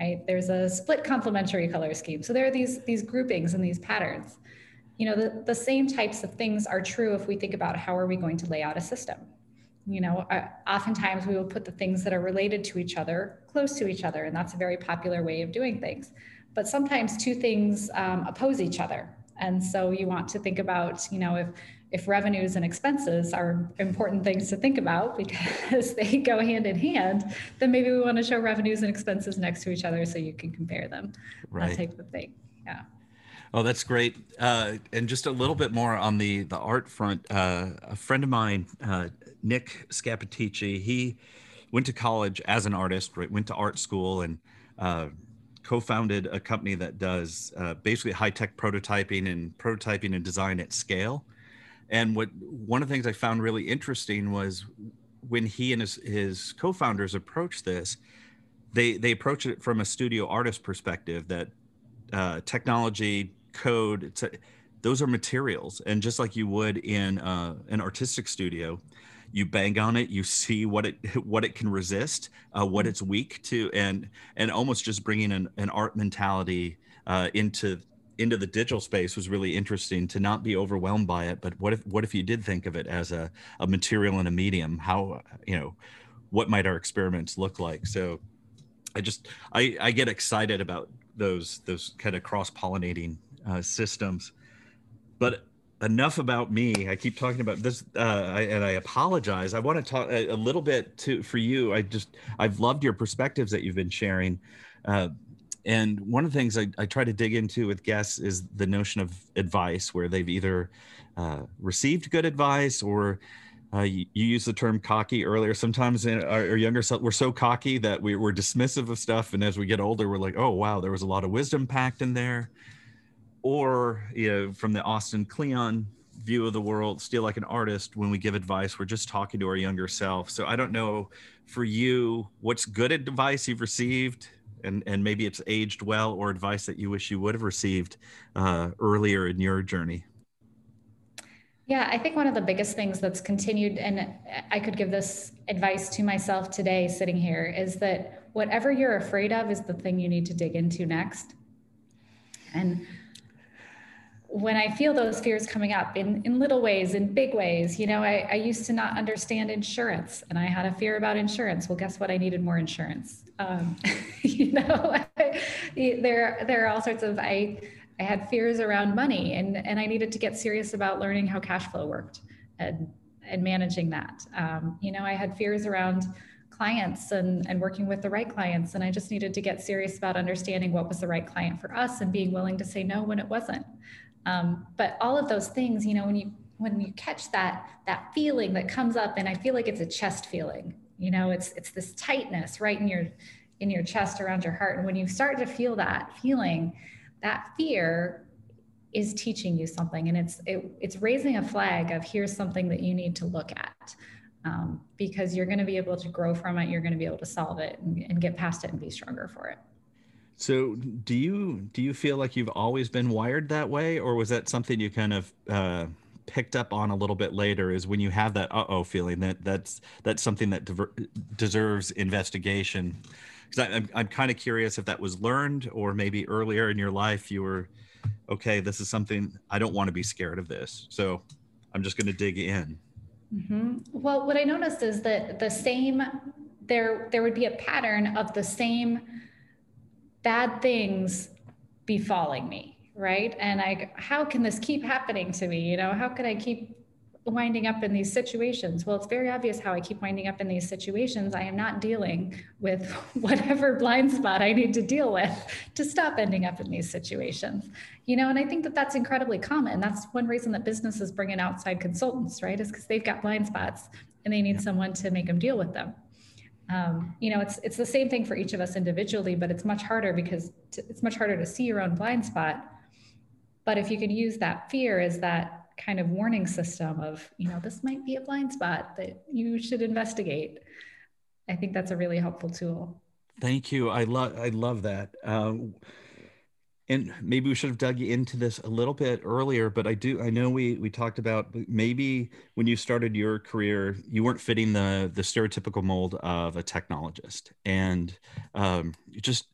Right? There's a split complementary color scheme. So there are these, these groupings and these patterns you know the, the same types of things are true if we think about how are we going to lay out a system you know uh, oftentimes we will put the things that are related to each other close to each other and that's a very popular way of doing things but sometimes two things um, oppose each other and so you want to think about you know if if revenues and expenses are important things to think about because they go hand in hand, then maybe we want to show revenues and expenses next to each other so you can compare them. Right. That type of thing. Yeah. Oh, that's great. Uh, and just a little bit more on the the art front. Uh, a friend of mine, uh, Nick Scapitici, he went to college as an artist. Right, went to art school and uh, co-founded a company that does uh, basically high tech prototyping and prototyping and design at scale. And what one of the things I found really interesting was when he and his, his co-founders approached this, they they approached it from a studio artist perspective that uh, technology, code, a, those are materials, and just like you would in uh, an artistic studio, you bang on it, you see what it what it can resist, uh, what mm-hmm. it's weak to, and and almost just bringing an, an art mentality uh, into into the digital space was really interesting to not be overwhelmed by it. But what if what if you did think of it as a, a material and a medium? How you know what might our experiments look like? So i just i i get excited about those those kind of cross pollinating uh, systems but enough about me i keep talking about this uh, I, and i apologize i want to talk a, a, little bit to for you i just i've loved your perspectives that you've been sharing uh, and one of the things I, I, try to dig into with guests is the notion of advice, where they've either uh, received good advice or uh, you, you used the term cocky earlier. Sometimes in our, our younger self, we're so cocky that we, we're dismissive of stuff. And as we get older, we're like, oh, wow, there was a lot of wisdom packed in there. Or, you know, from the Austin Kleon view of the world, still like an artist, when we give advice, we're just talking to our younger self. So I don't know for you, what's good advice you've received and and maybe it's aged well or advice that you wish you would have received uh, earlier in your journey yeah i think one of the biggest things that's continued and i could give this advice to myself today sitting here is that whatever you're afraid of is the thing you need to dig into next and when I feel those fears coming up in, in little ways, in big ways, you know, I, I used to not understand insurance and I had a fear about insurance. Well, guess what? I needed more insurance. Um, you know, there, there are all sorts of, I, I had fears around money and, and I needed to get serious about learning how cash flow worked and, and managing that. Um, you know, I had fears around clients and, and working with the right clients. And I just needed to get serious about understanding what was the right client for us and being willing to say no when it wasn't. Um, but all of those things, you know, when you when you catch that that feeling that comes up, and I feel like it's a chest feeling, you know, it's it's this tightness right in your in your chest around your heart. And when you start to feel that feeling, that fear is teaching you something, and it's it, it's raising a flag of here's something that you need to look at. Um, because you're going to be able to grow from it, you're going to be able to solve it and, and get past it and be stronger for it. So, do you do you feel like you've always been wired that way, or was that something you kind of uh, picked up on a little bit later? Is when you have that uh oh feeling that that's that's something that diver- deserves investigation. Because I'm I'm kind of curious if that was learned, or maybe earlier in your life you were okay. This is something I don't want to be scared of this, so I'm just going to dig in. Mm-hmm. Well, what I noticed is that the same there there would be a pattern of the same bad things befalling me right? And i how can this keep happening to me? You know how can i keep winding up in these situations? Well it's very obvious how i keep winding up in these situations. I am not dealing with whatever blind spot i need to deal with to stop ending up in these situations. You know and i think that that's incredibly common. That's one reason that businesses bring in outside consultants right? Is because they've got blind spots and they need someone to make them deal with them um, you know it's it's the same thing for each of us individually but it's much harder because it's much harder to see your own blind spot. But if you can use that fear as that kind of warning system of you know this might be a blind spot that you should investigate i think that's a really helpful tool. Thank you. I love i love that. Um, and maybe we should have dug into this a little bit earlier but i do i know we we talked about maybe when you started your career you weren't fitting the the stereotypical mold of a technologist. And um, just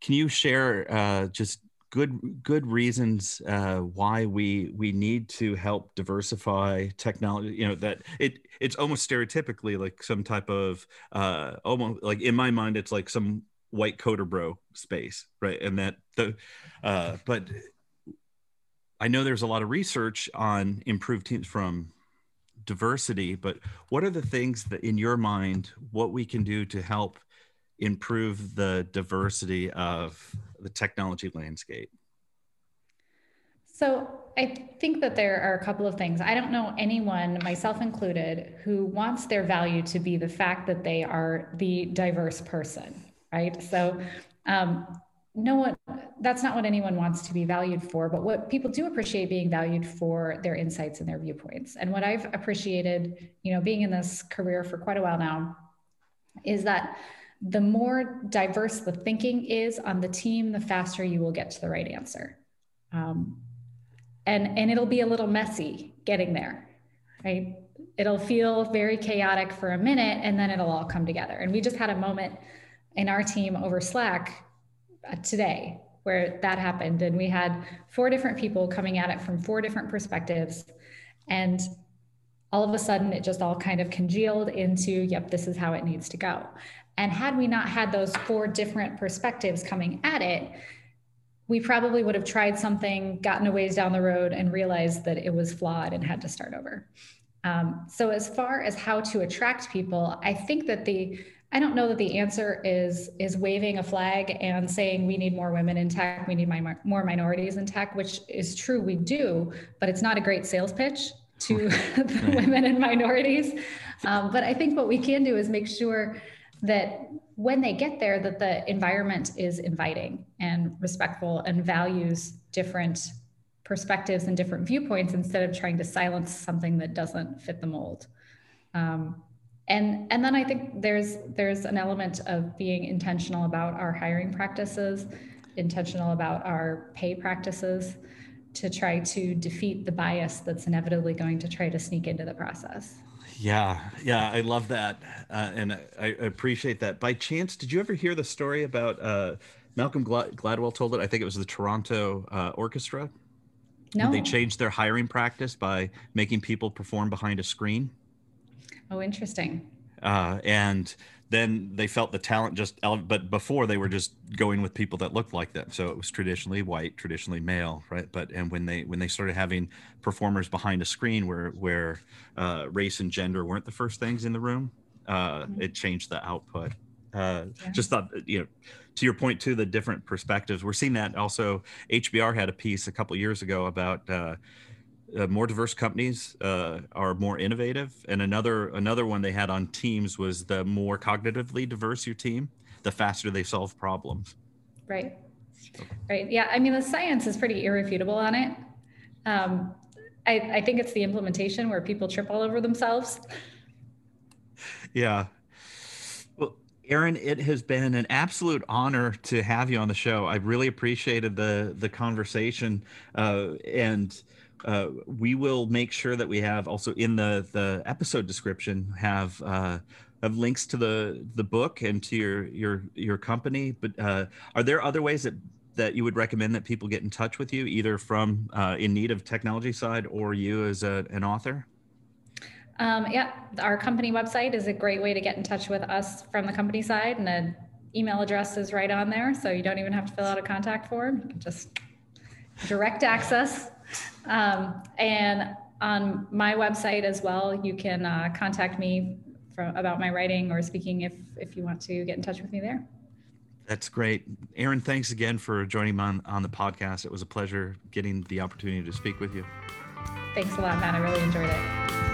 can you share uh, just good good reasons uh, why we we need to help diversify technology you know that it it's almost stereotypically like some type of uh almost like in my mind it's like some white coder bro space right and that the uh but I know there's a lot of research on improved teams from diversity, but what are the things that in your mind, what we can do to help improve the diversity of the technology landscape? So I think that there are a couple of things. I don't know anyone, myself included, who wants their value to be the fact that they are the diverse person, right? So um, no one that's not what anyone wants to be valued for but what people do appreciate being valued for their insights and their viewpoints. And what i've appreciated you know being in this career for quite a while now is that the more diverse the thinking is on the team the faster you will get to the right answer. Um, and and it'll be a little messy getting there right? It'll feel very chaotic for a minute and then it'll all come together. And we just had a moment in our team over slack uh, today where that happened. And we had four different people coming at it from four different perspectives. And all of a sudden, it just all kind of congealed into, yep, this is how it needs to go. And had we not had those four different perspectives coming at it, we probably would have tried something, gotten a ways down the road, and realized that it was flawed and had to start over. Um, so, as far as how to attract people, I think that the I don't know that the answer is is waving a flag and saying we need more women in tech, we need my, more minorities in tech, which is true, we do, but it's not a great sales pitch to the women and minorities. Um, but I think what we can do is make sure that when they get there, that the environment is inviting and respectful and values different perspectives and different viewpoints instead of trying to silence something that doesn't fit the mold. Um, and and then i think there's there's an element of being intentional about our hiring practices intentional about our pay practices to try to defeat the bias that's inevitably going to try to sneak into the process. Yeah yeah i love that uh, and I, I, appreciate that. By chance did you ever hear the story about uh, malcolm gladwell told it? I think it was the toronto uh, orchestra? No. they changed their hiring practice by making people perform behind a screen Oh, interesting. Uh, and then they felt the talent just but before they were just going with people that looked like them so it was traditionally white traditionally male right but and when they when they started having performers behind a screen where where uh, race and gender weren't the first things in the room uh, mm-hmm. it changed the output uh, yeah. just thought you know to your point too the different perspectives we're seeing that also hbr had a piece a couple years ago about uh, uh, more diverse companies uh, are more innovative. And another another one they had on teams was the more cognitively diverse your team the faster they solve problems. Right. Right. Yeah i mean the science is pretty irrefutable on it. Um, I, I think it's the implementation where people trip all over themselves. Yeah. Well Erin, it has been an absolute honor to have you on the show. I really appreciated the the conversation, uh, and uh, we will make sure that we have also in the the episode description have uh, have links to the the book and to your your your company. But uh, are there other ways that that you would recommend that people get in touch with you, either from uh, in need of technology side or you as a, an author? Um, yeah, our company website is a great way to get in touch with us from the company side, and the email address is right on there, so you don't even have to fill out a contact form. You can just direct access um, and on my website as well, you can uh, contact me for, about my writing or speaking if, if you want to get in touch with me there. That's great. Erin, thanks again for joining me on, on the podcast. It was a pleasure getting the opportunity to speak with you. Thanks a lot, Matt. I really enjoyed it.